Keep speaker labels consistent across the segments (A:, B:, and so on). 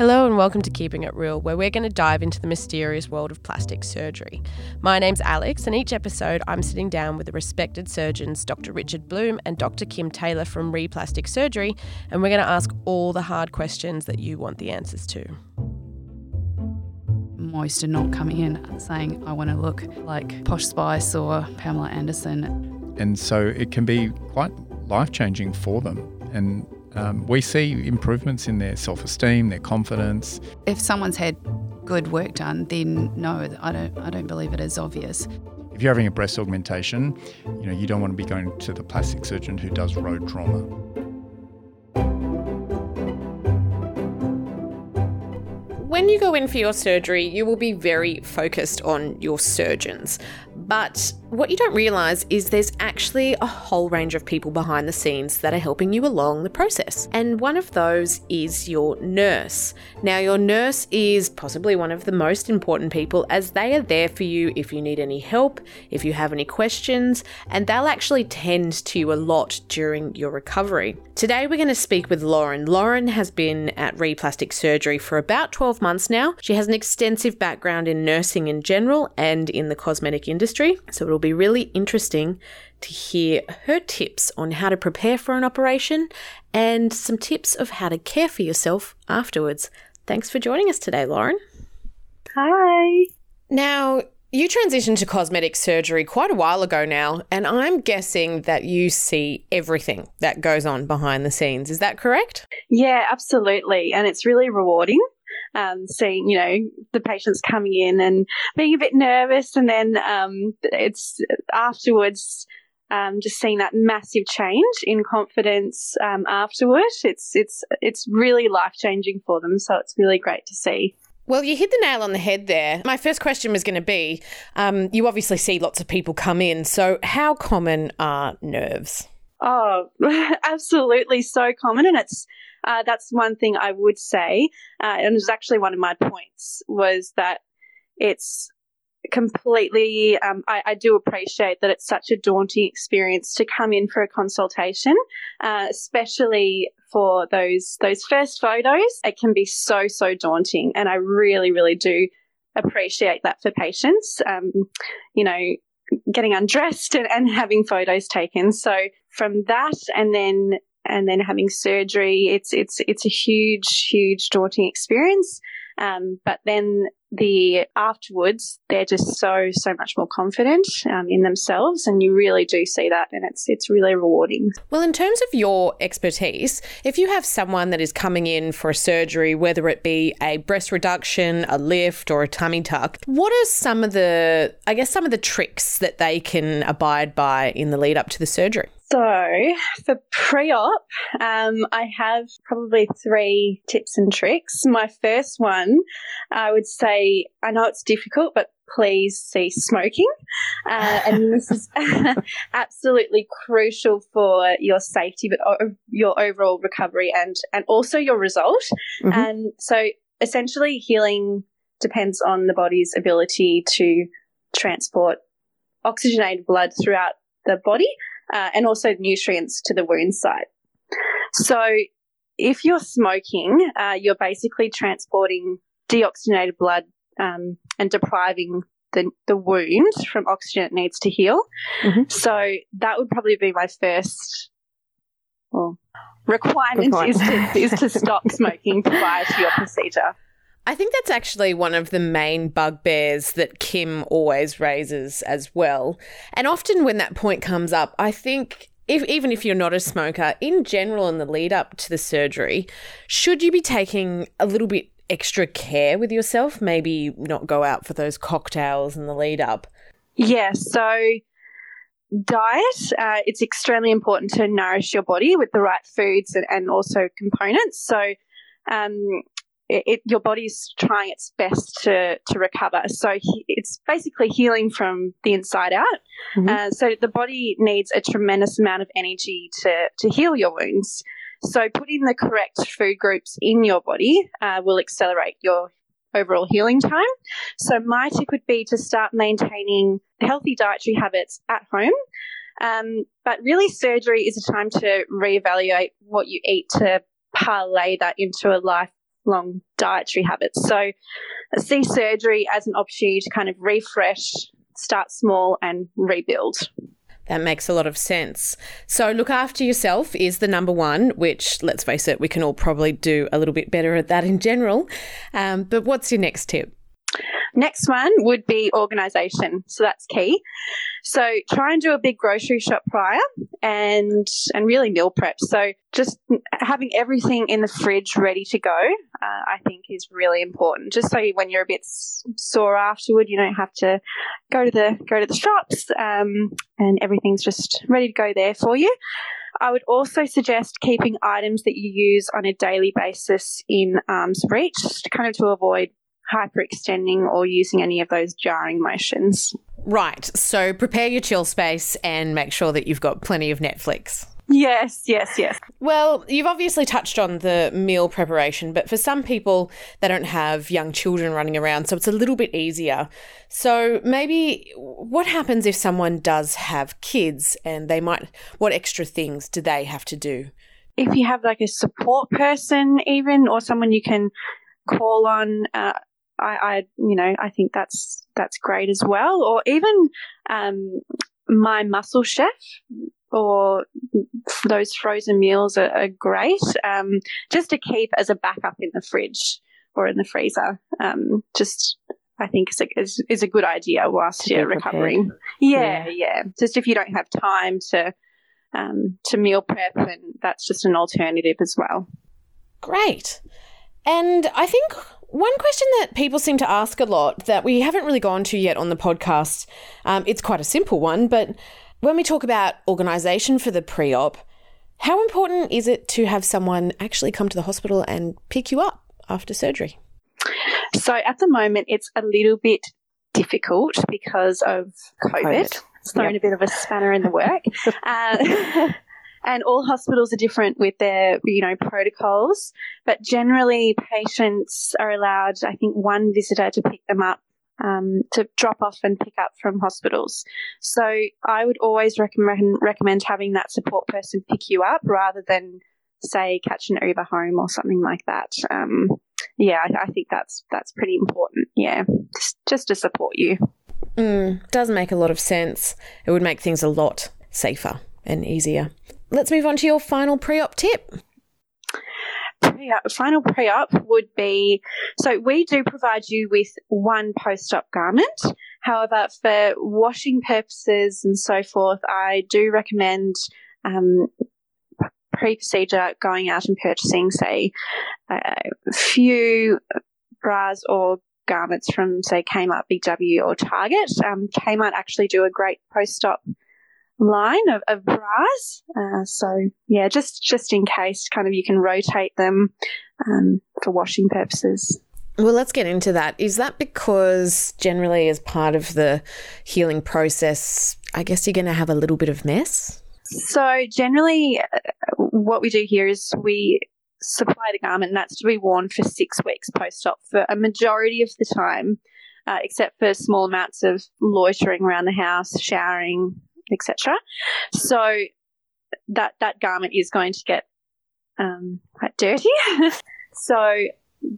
A: Hello and welcome to Keeping It Real, where we're going to dive into the mysterious world of plastic surgery. My name's Alex, and each episode I'm sitting down with the respected surgeons Dr. Richard Bloom and Dr. Kim Taylor from Replastic Surgery, and we're going to ask all the hard questions that you want the answers to.
B: Most are not coming in saying, I want to look like Posh Spice or Pamela Anderson.
C: And so it can be quite life changing for them. And um, we see improvements in their self esteem, their confidence.
B: If someone's had good work done, then no, I don't, I don't believe it is obvious.
C: If you're having a breast augmentation, you know, you don't want to be going to the plastic surgeon who does road trauma.
D: When you go in for your surgery, you will be very focused on your surgeons. But what you don't realise is there's actually a whole range of people behind the scenes that are helping you along the process. And one of those is your nurse. Now, your nurse is possibly one of the most important people as they are there for you if you need any help, if you have any questions, and they'll actually tend to you a lot during your recovery. Today, we're going to speak with Lauren. Lauren has been at Replastic Surgery for about 12 months now. She has an extensive background in nursing in general and in the cosmetic industry, so it'll be really interesting to hear her tips on how to prepare for an operation and some tips of how to care for yourself afterwards. Thanks for joining us today, Lauren.
E: Hi.
D: Now, you transitioned to cosmetic surgery quite a while ago now, and I'm guessing that you see everything that goes on behind the scenes. Is that correct?
E: Yeah, absolutely. And it's really rewarding um, seeing, you know, the patients coming in and being a bit nervous. And then um, it's afterwards. Um, just seeing that massive change in confidence um, afterward, it's it's it's really life changing for them. So it's really great to see.
D: Well, you hit the nail on the head there. My first question was going to be um, you obviously see lots of people come in. So, how common are nerves?
E: Oh, absolutely so common. And it's uh, that's one thing I would say, uh, and it was actually one of my points was that it's completely. Um, I, I, do appreciate that it's such a daunting experience to come in for a consultation, uh, especially for those those first photos. It can be so so daunting, and I really really do appreciate that for patients. Um, you know, getting undressed and, and having photos taken. So from that, and then and then having surgery. It's it's it's a huge, huge daunting experience. Um, but then the afterwards, they're just so so much more confident um, in themselves, and you really do see that, and it's it's really rewarding.
D: Well, in terms of your expertise, if you have someone that is coming in for a surgery, whether it be a breast reduction, a lift, or a tummy tuck, what are some of the I guess some of the tricks that they can abide by in the lead up to the surgery?
E: So, for pre op, um, I have probably three tips and tricks. My first one, I would say, I know it's difficult, but please cease smoking. Uh, and this is absolutely crucial for your safety, but your overall recovery and, and also your result. Mm-hmm. And so, essentially, healing depends on the body's ability to transport oxygenated blood throughout the body uh, and also nutrients to the wound site. So, if you're smoking, uh, you're basically transporting deoxygenated blood um, and depriving the, the wound from oxygen it needs to heal. Mm-hmm. So, that would probably be my first well, requirement, is to, is to stop smoking prior to your procedure.
D: I think that's actually one of the main bugbears that Kim always raises as well. And often when that point comes up, I think if, even if you're not a smoker, in general, in the lead up to the surgery, should you be taking a little bit extra care with yourself? Maybe not go out for those cocktails in the lead up.
E: Yeah, so diet, uh, it's extremely important to nourish your body with the right foods and, and also components. So, um, it, it, your body's trying its best to, to recover. So he, it's basically healing from the inside out. Mm-hmm. Uh, so the body needs a tremendous amount of energy to, to heal your wounds. So putting the correct food groups in your body uh, will accelerate your overall healing time. So my tip would be to start maintaining healthy dietary habits at home. Um, but really, surgery is a time to reevaluate what you eat to parlay that into a life lifelong dietary habits. So see surgery as an opportunity to kind of refresh, start small, and rebuild.
D: That makes a lot of sense. So, look after yourself is the number one, which, let's face it, we can all probably do a little bit better at that in general. Um, but what's your next tip?
E: Next one would be organisation. So that's key. So try and do a big grocery shop prior and and really meal prep. So just having everything in the fridge ready to go, uh, I think is really important. Just so when you're a bit sore afterward, you don't have to go to the go to the shops um, and everything's just ready to go there for you. I would also suggest keeping items that you use on a daily basis in arm's reach, kind of to avoid hyperextending or using any of those jarring motions.
D: Right. So prepare your chill space and make sure that you've got plenty of Netflix.
E: Yes, yes, yes.
D: Well, you've obviously touched on the meal preparation, but for some people, they don't have young children running around, so it's a little bit easier. So maybe what happens if someone does have kids and they might, what extra things do they have to do?
E: If you have like a support person, even, or someone you can call on, uh, I, I, you know, I think that's that's great as well. Or even um, My Muscle Chef or those frozen meals are, are great. Um, just to keep as a backup in the fridge or in the freezer. Um, just I think is a, is, is a good idea whilst you're recovering. Yeah, yeah, yeah, Just if you don't have time to um, to meal prep, and that's just an alternative as well.
D: Great. And I think one question that people seem to ask a lot that we haven't really gone to yet on the podcast, um, it's quite a simple one, but when we talk about organisation for the pre op, how important is it to have someone actually come to the hospital and pick you up after surgery?
E: So at the moment, it's a little bit difficult because of COVID. COVID. It's thrown yep. a bit of a spanner in the work. uh, and all hospitals are different with their, you know, protocols. But generally, patients are allowed, I think, one visitor to pick them up, um, to drop off and pick up from hospitals. So I would always recommend recommend having that support person pick you up rather than say catch an Uber home or something like that. Um, yeah, I, I, think that's that's pretty important. Yeah, just, just to support you.
D: Mm, does make a lot of sense. It would make things a lot safer and easier let's move on to your final pre op tip.
E: Pre-op, final pre op would be so we do provide you with one post op garment. However, for washing purposes and so forth, I do recommend um, pre procedure going out and purchasing, say, a few bras or garments from, say, Kmart, Big W, or Target. Um, Kmart actually do a great post op line of, of bras. Uh, so yeah, just just in case, kind of you can rotate them um, for washing purposes.
D: Well, let's get into that. Is that because generally, as part of the healing process, I guess you're going to have a little bit of mess?
E: So, generally, uh, what we do here is we supply the garment, and that's to be worn for six weeks post op for a majority of the time, uh, except for small amounts of loitering around the house, showering, etc. So that that garment is going to get um, quite dirty. so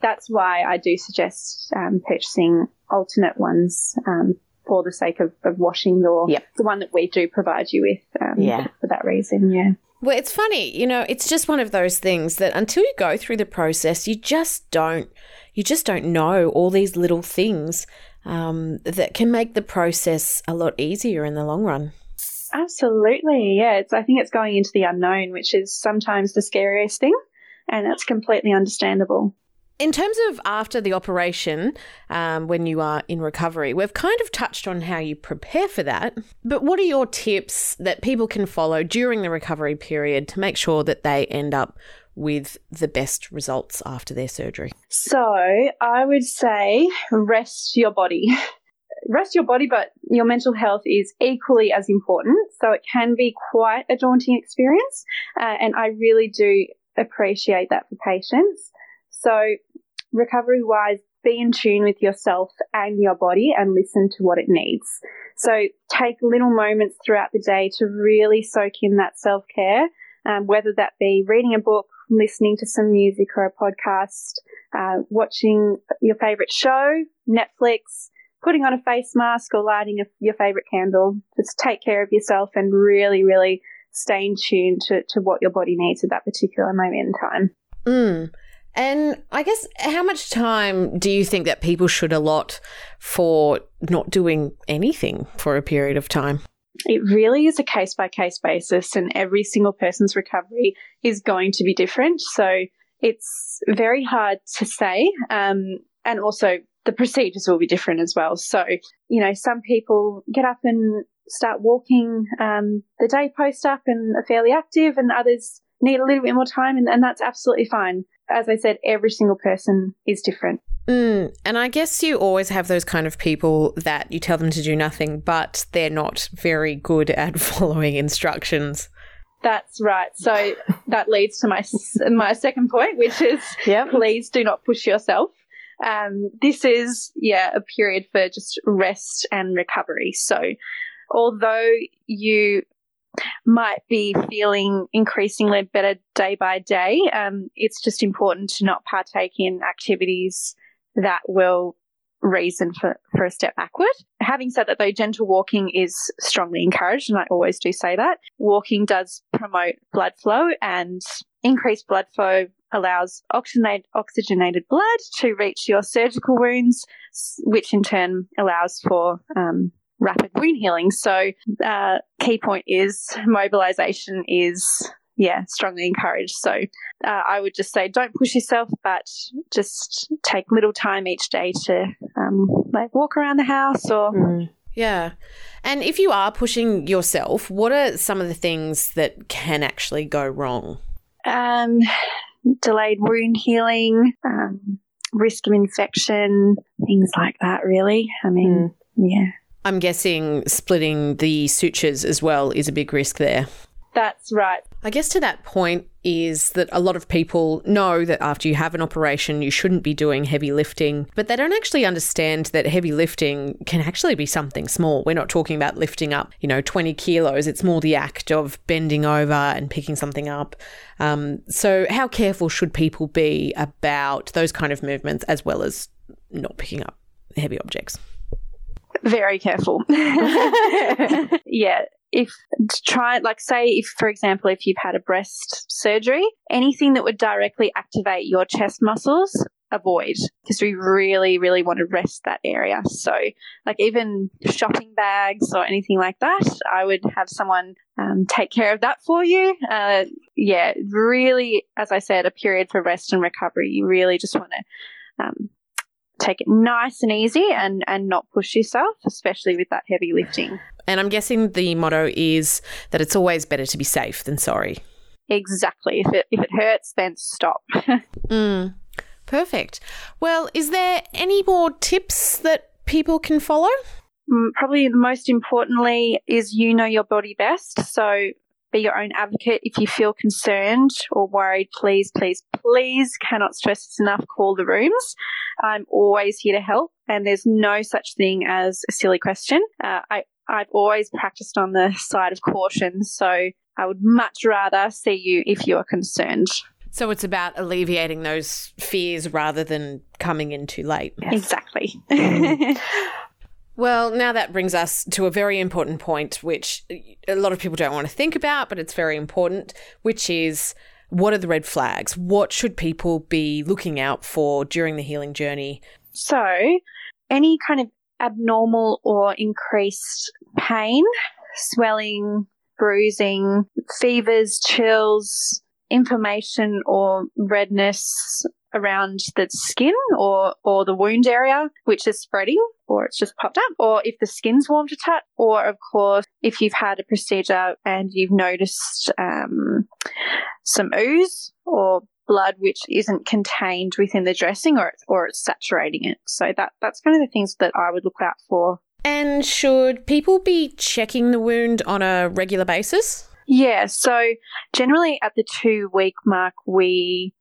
E: that's why I do suggest um, purchasing alternate ones um, for the sake of, of washing or yep. the one that we do provide you with um, yeah. for that reason. Yeah.
D: Well, it's funny, you know, it's just one of those things that until you go through the process, you just don't, you just don't know all these little things um, that can make the process a lot easier in the long run.
E: Absolutely. Yeah. It's, I think it's going into the unknown, which is sometimes the scariest thing. And that's completely understandable.
D: In terms of after the operation, um, when you are in recovery, we've kind of touched on how you prepare for that. But what are your tips that people can follow during the recovery period to make sure that they end up with the best results after their surgery?
E: So, I would say rest your body. rest your body, but your mental health is equally as important. So it can be quite a daunting experience. Uh, and I really do appreciate that for patients. So recovery wise, be in tune with yourself and your body and listen to what it needs. So take little moments throughout the day to really soak in that self care, um, whether that be reading a book, listening to some music or a podcast, uh, watching your favorite show, Netflix, putting on a face mask or lighting a, your favorite candle. Just take care of yourself and really, really stay in tune to, to what your body needs at that particular moment in time.
D: Mm. And I guess how much time do you think that people should allot for not doing anything for a period of time?
E: It really is a case by case basis, and every single person's recovery is going to be different. So it's very hard to say. Um, and also, the procedures will be different as well. So, you know, some people get up and start walking um, the day post up and are fairly active, and others need a little bit more time, and, and that's absolutely fine. As I said, every single person is different.
D: Mm, and I guess you always have those kind of people that you tell them to do nothing, but they're not very good at following instructions.
E: That's right. So that leads to my my second point, which is yep. please do not push yourself. Um, this is yeah a period for just rest and recovery. So although you might be feeling increasingly better day by day, um, it's just important to not partake in activities that will reason for, for a step backward. Having said that, though, gentle walking is strongly encouraged, and I always do say that. Walking does promote blood flow, and increased blood flow allows oxygenated, oxygenated blood to reach your surgical wounds, which in turn allows for um, rapid wound healing. So, uh, key point is mobilization is yeah, strongly encouraged. So uh, I would just say don't push yourself, but just take little time each day to um, like walk around the house or.
D: Mm. Yeah. And if you are pushing yourself, what are some of the things that can actually go wrong?
E: Um, delayed wound healing, um, risk of infection, things like that, really. I mean, mm. yeah.
D: I'm guessing splitting the sutures as well is a big risk there.
E: That's right.
D: I guess to that point is that a lot of people know that after you have an operation, you shouldn't be doing heavy lifting, but they don't actually understand that heavy lifting can actually be something small. We're not talking about lifting up, you know, 20 kilos. It's more the act of bending over and picking something up. Um, so, how careful should people be about those kind of movements as well as not picking up heavy objects?
E: Very careful. yeah, if try like say if for example if you've had a breast surgery anything that would directly activate your chest muscles avoid because we really really want to rest that area. So like even shopping bags or anything like that i would have someone um, take care of that for you. Uh, yeah really as i said a period for rest and recovery. You really just want to um, take it nice and easy and and not push yourself especially with that heavy lifting
D: and I'm guessing the motto is that it's always better to be safe than sorry.
E: Exactly. If it, if it hurts, then stop.
D: mm, perfect. Well, is there any more tips that people can follow?
E: Mm, probably the most importantly is you know your body best. So be your own advocate. If you feel concerned or worried, please, please, please cannot stress this enough. Call the rooms. I'm always here to help, and there's no such thing as a silly question. Uh, I I've always practiced on the side of caution, so I would much rather see you if you are concerned.
D: So it's about alleviating those fears rather than coming in too late.
E: Yes. Exactly.
D: well, now that brings us to a very important point, which a lot of people don't want to think about, but it's very important, which is what are the red flags? What should people be looking out for during the healing journey?
E: So, any kind of abnormal or increased pain, swelling, bruising, fevers, chills, inflammation or redness around the skin or, or the wound area, which is spreading or it's just popped up, or if the skin's warm to touch, or of course, if you've had a procedure and you've noticed um, some ooze or blood which isn't contained within the dressing or or it's saturating it. So that that's kind of the things that I would look out for.
D: And should people be checking the wound on a regular basis?
E: Yeah, so generally at the two week mark, we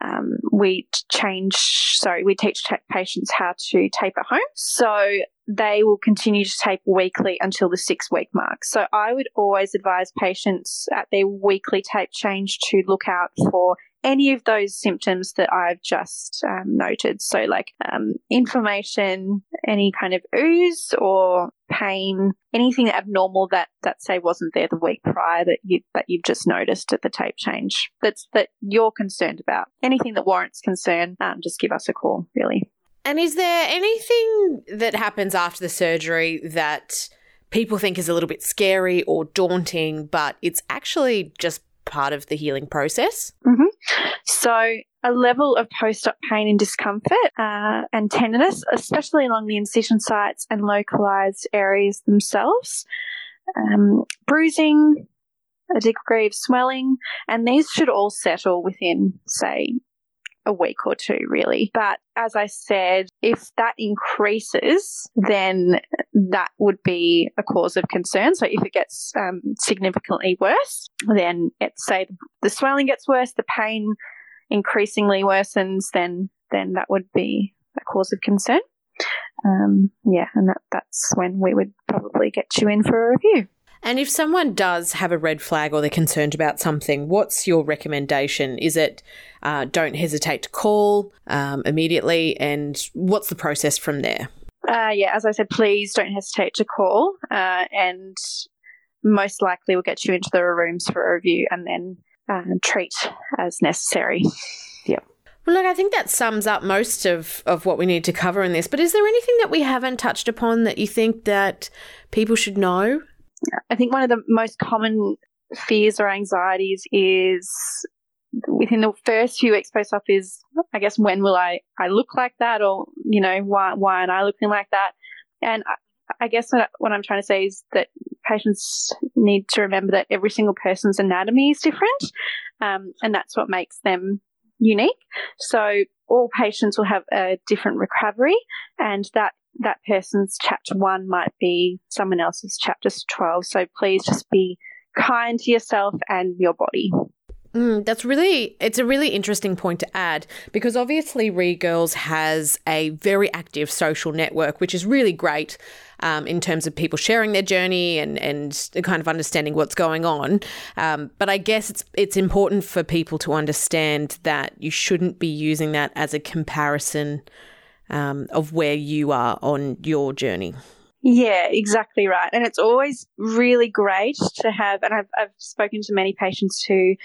E: um, we change, sorry, we teach patients how to tape at home. So they will continue to tape weekly until the six week mark. So I would always advise patients at their weekly tape change to look out for any of those symptoms that I've just um, noted. So, like um, inflammation, any kind of ooze or pain, anything abnormal that that say wasn't there the week prior that you that you've just noticed at the tape change. That's that you're concerned about. Anything that warrants concern, um, just give us a call. Really.
D: And is there anything that happens after the surgery that people think is a little bit scary or daunting, but it's actually just part of the healing process?
E: Mm-hmm. So, a level of post op pain and discomfort uh, and tenderness, especially along the incision sites and localized areas themselves, um, bruising, a degree of swelling, and these should all settle within, say, a week or two, really. But as I said, if that increases, then that would be a cause of concern. So if it gets um, significantly worse, then it's say the swelling gets worse, the pain increasingly worsens, then then that would be a cause of concern. Um, yeah, and that, that's when we would probably get you in for a review.
D: And if someone does have a red flag or they're concerned about something, what's your recommendation? Is it uh, don't hesitate to call um, immediately? And what's the process from there?
E: Uh, yeah, as I said, please don't hesitate to call. Uh, and most likely we'll get you into the rooms for a review and then uh, treat as necessary. Yep.
D: Well, look, I think that sums up most of, of what we need to cover in this. But is there anything that we haven't touched upon that you think that people should know?
E: I think one of the most common fears or anxieties is within the first few weeks post op is I guess when will I I look like that or you know why why am I looking like that and I, I guess what, what I'm trying to say is that patients need to remember that every single person's anatomy is different um, and that's what makes them unique so all patients will have a different recovery and that that person's chapter one might be someone else's chapter 12. So please just be kind to yourself and your body.
D: Mm, that's really, it's a really interesting point to add because obviously Re Girls has a very active social network, which is really great um, in terms of people sharing their journey and, and kind of understanding what's going on. Um, but I guess it's, it's important for people to understand that you shouldn't be using that as a comparison um, of where you are on your journey.
E: Yeah, exactly right. And it's always really great to have, and I've, I've spoken to many patients who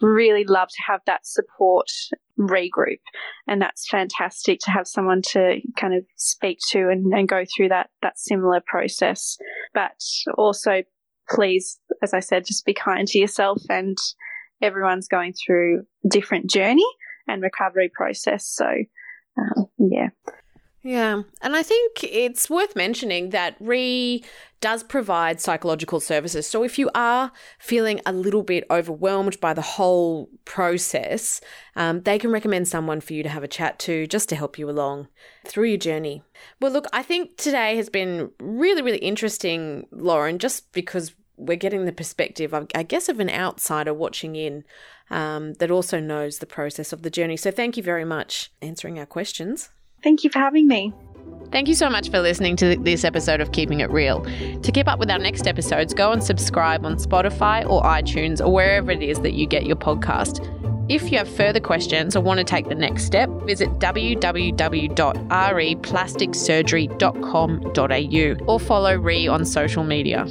E: really love to have that support regroup. And that's fantastic to have someone to kind of speak to and, and go through that, that similar process. But also, please, as I said, just be kind to yourself and everyone's going through a different journey and recovery process. So um, yeah.
D: Yeah. And I think it's worth mentioning that Re does provide psychological services. So if you are feeling a little bit overwhelmed by the whole process, um, they can recommend someone for you to have a chat to just to help you along through your journey. Well, look, I think today has been really, really interesting, Lauren, just because we're getting the perspective, I guess, of an outsider watching in um, that also knows the process of the journey. So thank you very much answering our questions.
E: Thank you for having me.
A: Thank you so much for listening to this episode of Keeping It Real. To keep up with our next episodes, go and subscribe on Spotify or iTunes or wherever it is that you get your podcast. If you have further questions or want to take the next step, visit www.replasticsurgery.com.au or follow Re on social media.